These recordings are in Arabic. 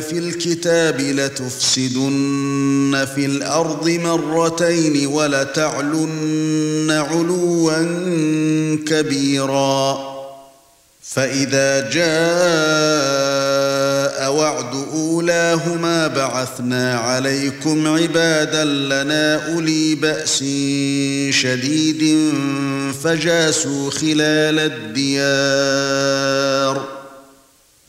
في الكتاب لتفسدن في الأرض مرتين ولتعلن علوا كبيرا. فإذا جاء وعد أولاهما بعثنا عليكم عبادا لنا أولي بأس شديد فجاسوا خلال الديار.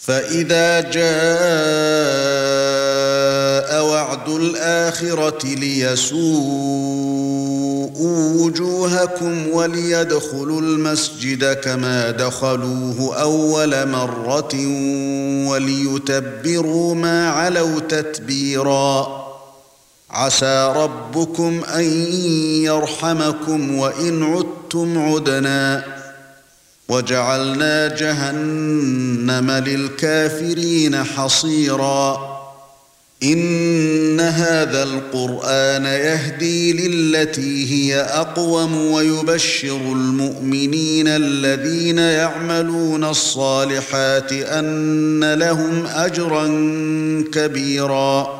فإذا جاء وعد الآخرة ليسوءوا وجوهكم وليدخلوا المسجد كما دخلوه أول مرة وليتبروا ما علوا تتبيرا. عسى ربكم أن يرحمكم وإن عدتم عدنا. وجعلنا جهنم للكافرين حصيرا. إن هذا القرآن يهدي للتي هي أقوم ويبشر المؤمنين الذين يعملون الصالحات أن لهم أجرا كبيرا.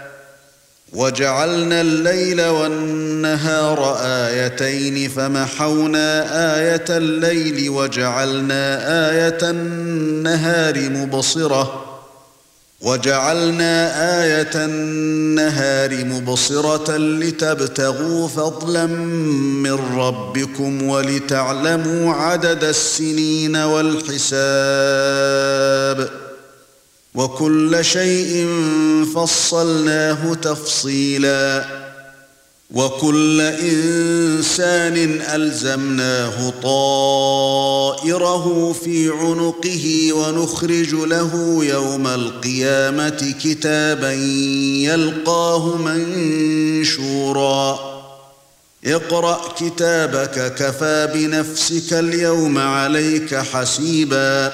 وجعلنا الليل والنهار آيتين فمحونا آية الليل وجعلنا آية النهار مبصرة وجعلنا آية النهار مبصرة لتبتغوا فضلا من ربكم ولتعلموا عدد السنين والحساب وكل شيء فصلناه تفصيلا وكل إنسان ألزمناه طائره في عنقه ونخرج له يوم القيامة كتابا يلقاه منشورا. اقرأ كتابك كفى بنفسك اليوم عليك حسيبا.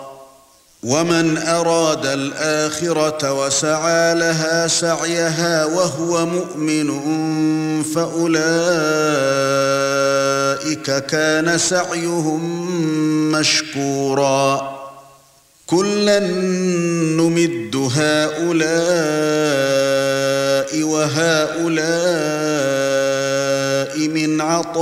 ومن أراد الآخرة وسعى لها سعيها وهو مؤمن فأولئك كان سعيهم مشكورا. كلا نمد هؤلاء وهؤلاء من عطاء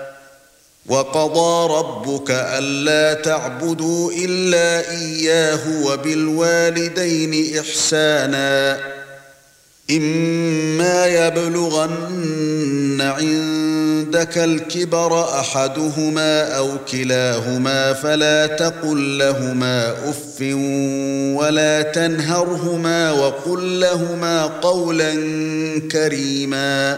وقضى ربك ألا تعبدوا إلا إياه وبالوالدين إحسانا. إما يبلغن عند عندك الكبر أحدهما أو كلاهما فلا تقل لهما أف ولا تنهرهما وقل لهما قولا كريما.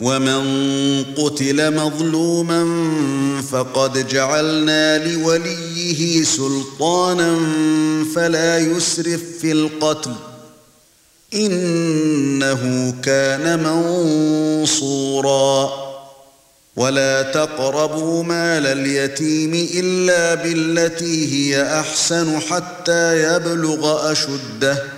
ومن قتل مظلوما فقد جعلنا لوليه سلطانا فلا يسرف في القتل انه كان منصورا ولا تقربوا مال اليتيم الا بالتي هي احسن حتى يبلغ اشده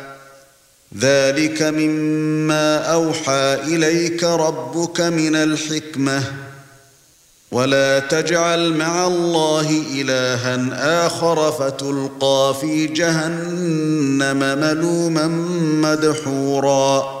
ذلك مما أوحى إليك ربك من الحكمة. ولا تجعل مع الله إلها آخر فتلقى في جهنم ملوما مدحورا.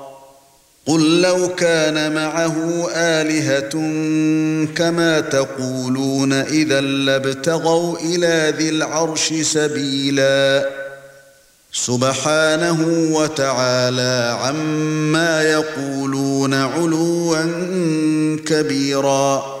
قل لو كان معه آلهة كما تقولون إذا لابتغوا إلى ذي العرش سبيلا. سبحانه وتعالى عما يقولون علوا كبيرا.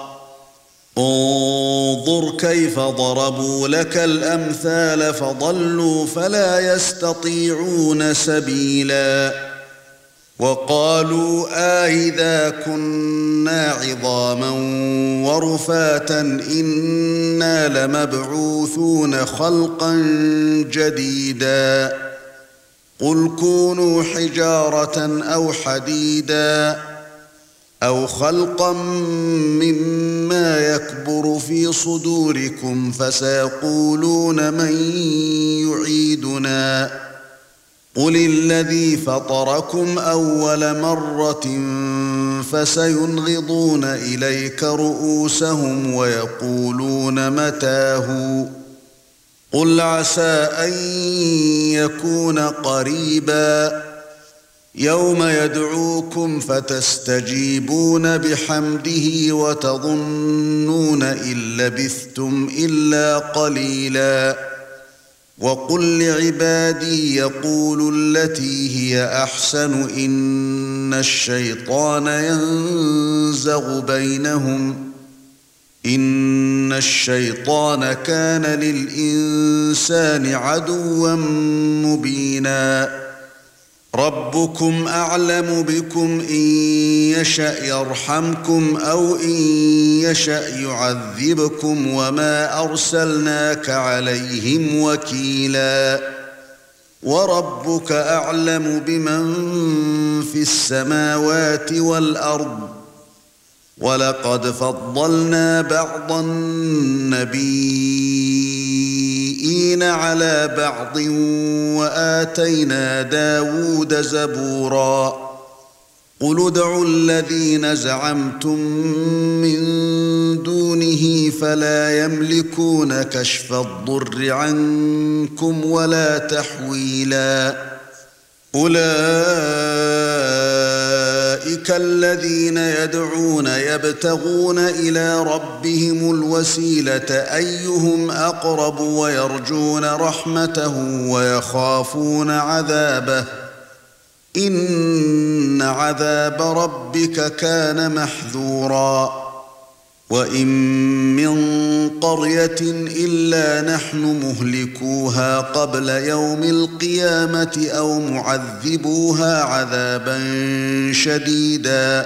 انظر كيف ضربوا لك الأمثال فضلوا فلا يستطيعون سبيلا. وقالوا آئذا كنا عظاما ورفاتا إنا لمبعوثون خلقا جديدا. قل كونوا حجارة أو حديدا. أو خلقا مما يكبر في صدوركم فسيقولون من يعيدنا. قل الذي فطركم أول مرة فسينغضون إليك رؤوسهم ويقولون متاه. قل عسى أن يكون قريبا. يوم يدعوكم فتستجيبون بحمده وتظنون إن لبثتم إلا قليلا. وقل لعبادي يقولوا التي هي أحسن إن الشيطان ينزغ بينهم. إن الشيطان كان للإنسان عدوا مبينا. ربكم أعلم بكم إن يشأ يرحمكم أو إن يشأ يعذبكم وما أرسلناك عليهم وكيلا. وربك أعلم بمن في السماوات والأرض. ولقد فضلنا بعض النبيين. على بعض واتينا داود زبورا قل ادعوا الذين زعمتم من دونه فلا يملكون كشف الضر عنكم ولا تحويلا أولئك الذين يدعون يبتغون إلى ربهم الوسيلة أيهم أقرب ويرجون رحمته ويخافون عذابه إن عذاب ربك كان محذورا وان من قريه الا نحن مهلكوها قبل يوم القيامه أو معذبوها عذابا شديدا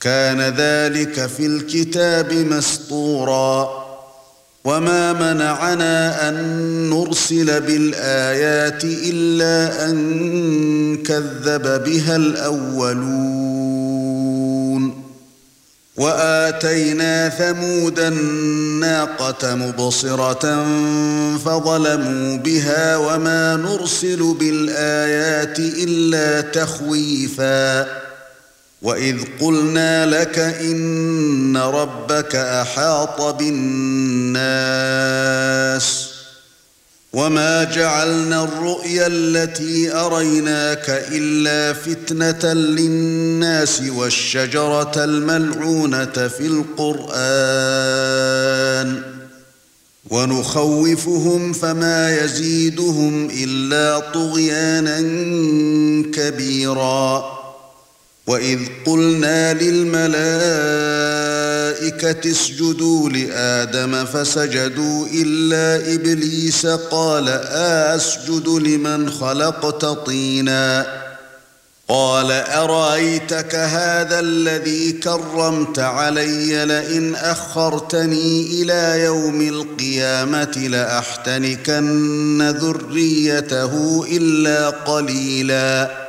كان ذلك في الكتاب مسطورا وما منعنا ان نرسل بالايات الا ان كذب بها الاولون وآتينا ثمود الناقة مبصرة فظلموا بها وما نرسل بالآيات إلا تخويفا وإذ قلنا لك إن ربك أحاط بالناس وما جعلنا الرؤيا التي اريناك الا فتنه للناس والشجره الملعونه في القران ونخوفهم فما يزيدهم الا طغيانا كبيرا واذ قلنا للملائكه اسجدوا لادم فسجدوا الا ابليس قال اسجد لمن خلقت طينا قال ارايتك هذا الذي كرمت علي لئن اخرتني إلى يوم القيامه لاحتنكن ذريته الا قليلا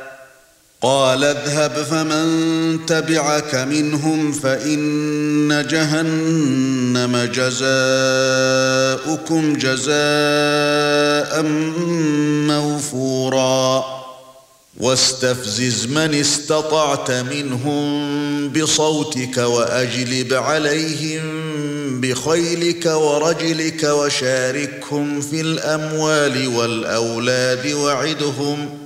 قال اذهب فمن تبعك منهم فإن جهنم جزاؤكم جزاء موفورا. واستفزز من استطعت منهم بصوتك وأجلب عليهم بخيلك ورجلك وشاركهم في الأموال والأولاد وعدهم ۖ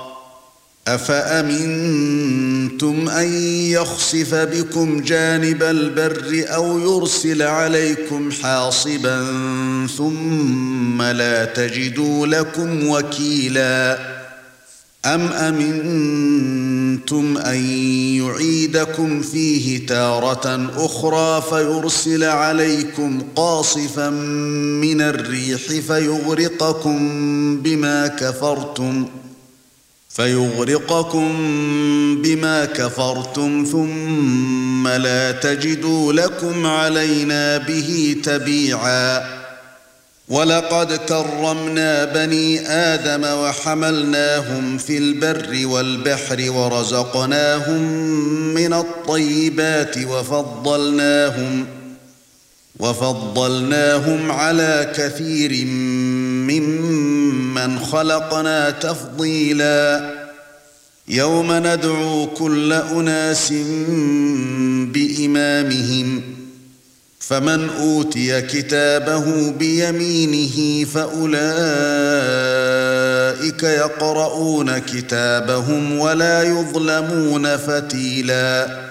أفأمنتم أن يخسف بكم جانب البر أو يرسل عليكم حاصبا ثم لا تجدوا لكم وكيلا؟ أم أمنتم أن يعيدكم فيه تارة أخرى فيرسل عليكم قاصفا من الريح فيغرقكم بما كفرتم؟ فيغرقكم بما كفرتم ثم لا تجدوا لكم علينا به تبيعا. ولقد كرمنا بني آدم وحملناهم في البر والبحر ورزقناهم من الطيبات وفضلناهم وفضلناهم على كثير ممن خلقنا تفضيلا. يوم ندعو كل أناس بإمامهم فمن أوتي كتابه بيمينه فأولئك يقرؤون كتابهم ولا يظلمون فتيلا.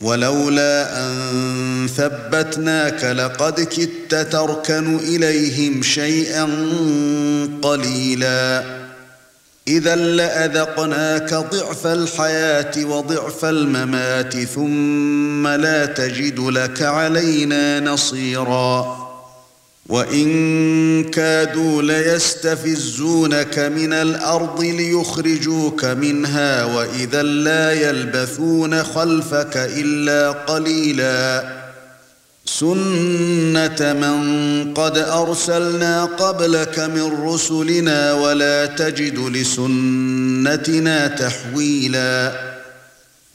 ولولا أن ثبتناك لقد كدت تركن إليهم شيئا قليلا. إذا لأذقناك ضعف الحياة وضعف الممات ثم لا تجد لك علينا نصيرا. وَإِن كَادُوا لَيَسْتَفِزُّونَكَ مِنَ الْأَرْضِ لِيُخْرِجُوكَ مِنْهَا وَإِذًا لَّا يَلْبَثُونَ خَلْفَكَ إِلَّا قَلِيلًا. سُنَّةَ مَن قَدْ أَرْسَلْنَا قَبْلَكَ مِن رُّسُلِنَا وَلَا تَجِدُ لِسُنَّتِنَا تَحْوِيلًا.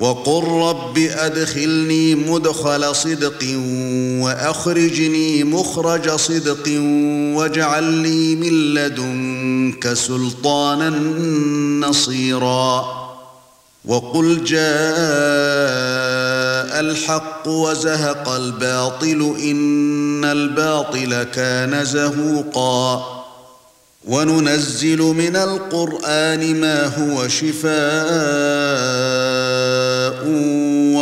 وقل رب أدخلني مدخل صدق وأخرجني مخرج صدق واجعل لي من لدنك سلطانا نصيرا. وقل جاء الحق وزهق الباطل إن الباطل كان زهوقا. وننزل من القرآن ما هو شفاء.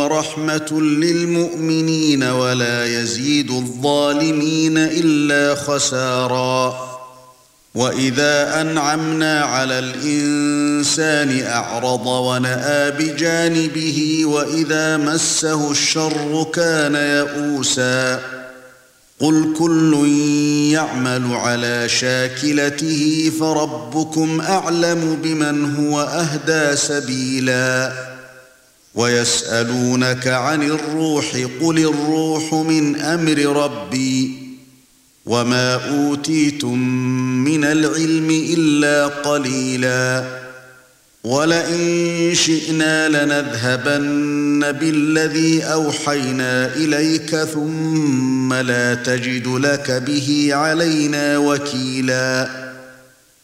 ورحمة للمؤمنين ولا يزيد الظالمين إلا خسارا. وإذا أنعمنا على الإنسان أعرض ونأى بجانبه وإذا مسه الشر كان يئوسا. قل كل يعمل على شاكلته فربكم أعلم بمن هو أهدى سبيلا. ويسألونك عن الروح قل الروح من أمر ربي وما أوتيتم من العلم إلا قليلا ولئن شئنا لنذهبن بالذي أوحينا إليك ثم لا تجد لك به علينا وكيلا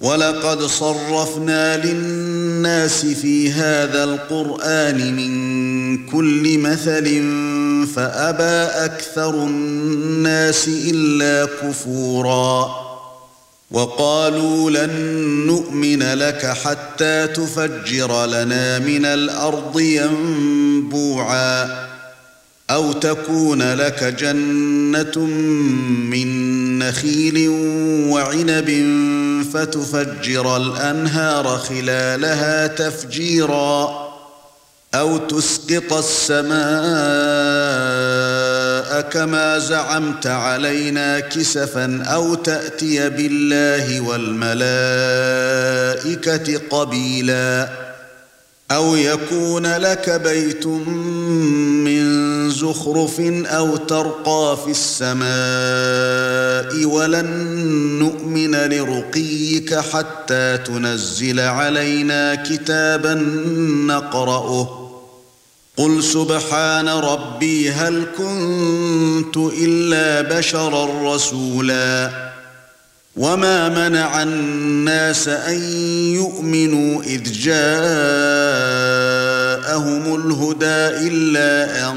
ولقد صرفنا للناس في هذا القرآن من كل مثل فأبى أكثر الناس إلا كفورا وقالوا لن نؤمن لك حتى تفجر لنا من الأرض ينبوعا أو تكون لك جنة من نخيل وعنب فتفجر الأنهار خلالها تفجيرا أو تسقط السماء كما زعمت علينا كسفا أو تأتي بالله والملائكة قبيلا أو يكون لك بيت من زخرف أو ترقى في السماء ولن نؤمن لرقيك حتى تنزل علينا كتابا نقرأه. قل سبحان ربي هل كنت إلا بشرا رسولا. وما منع الناس أن يؤمنوا إذ جاءهم الهدى إلا أن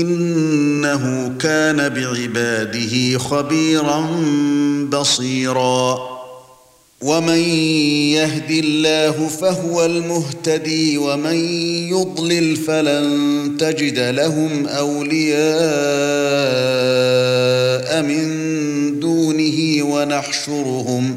إنه كان بعباده خبيرا بصيرا. ومن يهد الله فهو المهتدي ومن يضلل فلن تجد لهم أولياء من دونه ونحشرهم.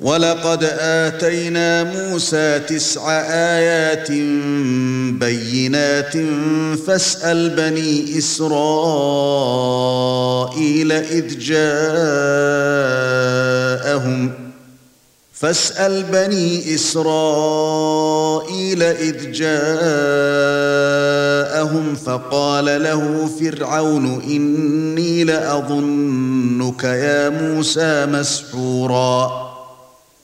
وَلَقَدْ آتَيْنَا مُوسَى تِسْعَ آيَاتٍ بَيِّنَاتٍ فَاسْأَلْ بَنِي إِسْرَائِيلَ إِذْ جَاءَهُمْ. فَاسْأَلْ بَنِي إِسْرَائِيلَ إِذْ جَاءَهُمْ فَقَالَ لَهُ فِرْعَوْنُ إِنِّي لَأَظُنُّكَ يَا مُوسَى مَسْحُورًا.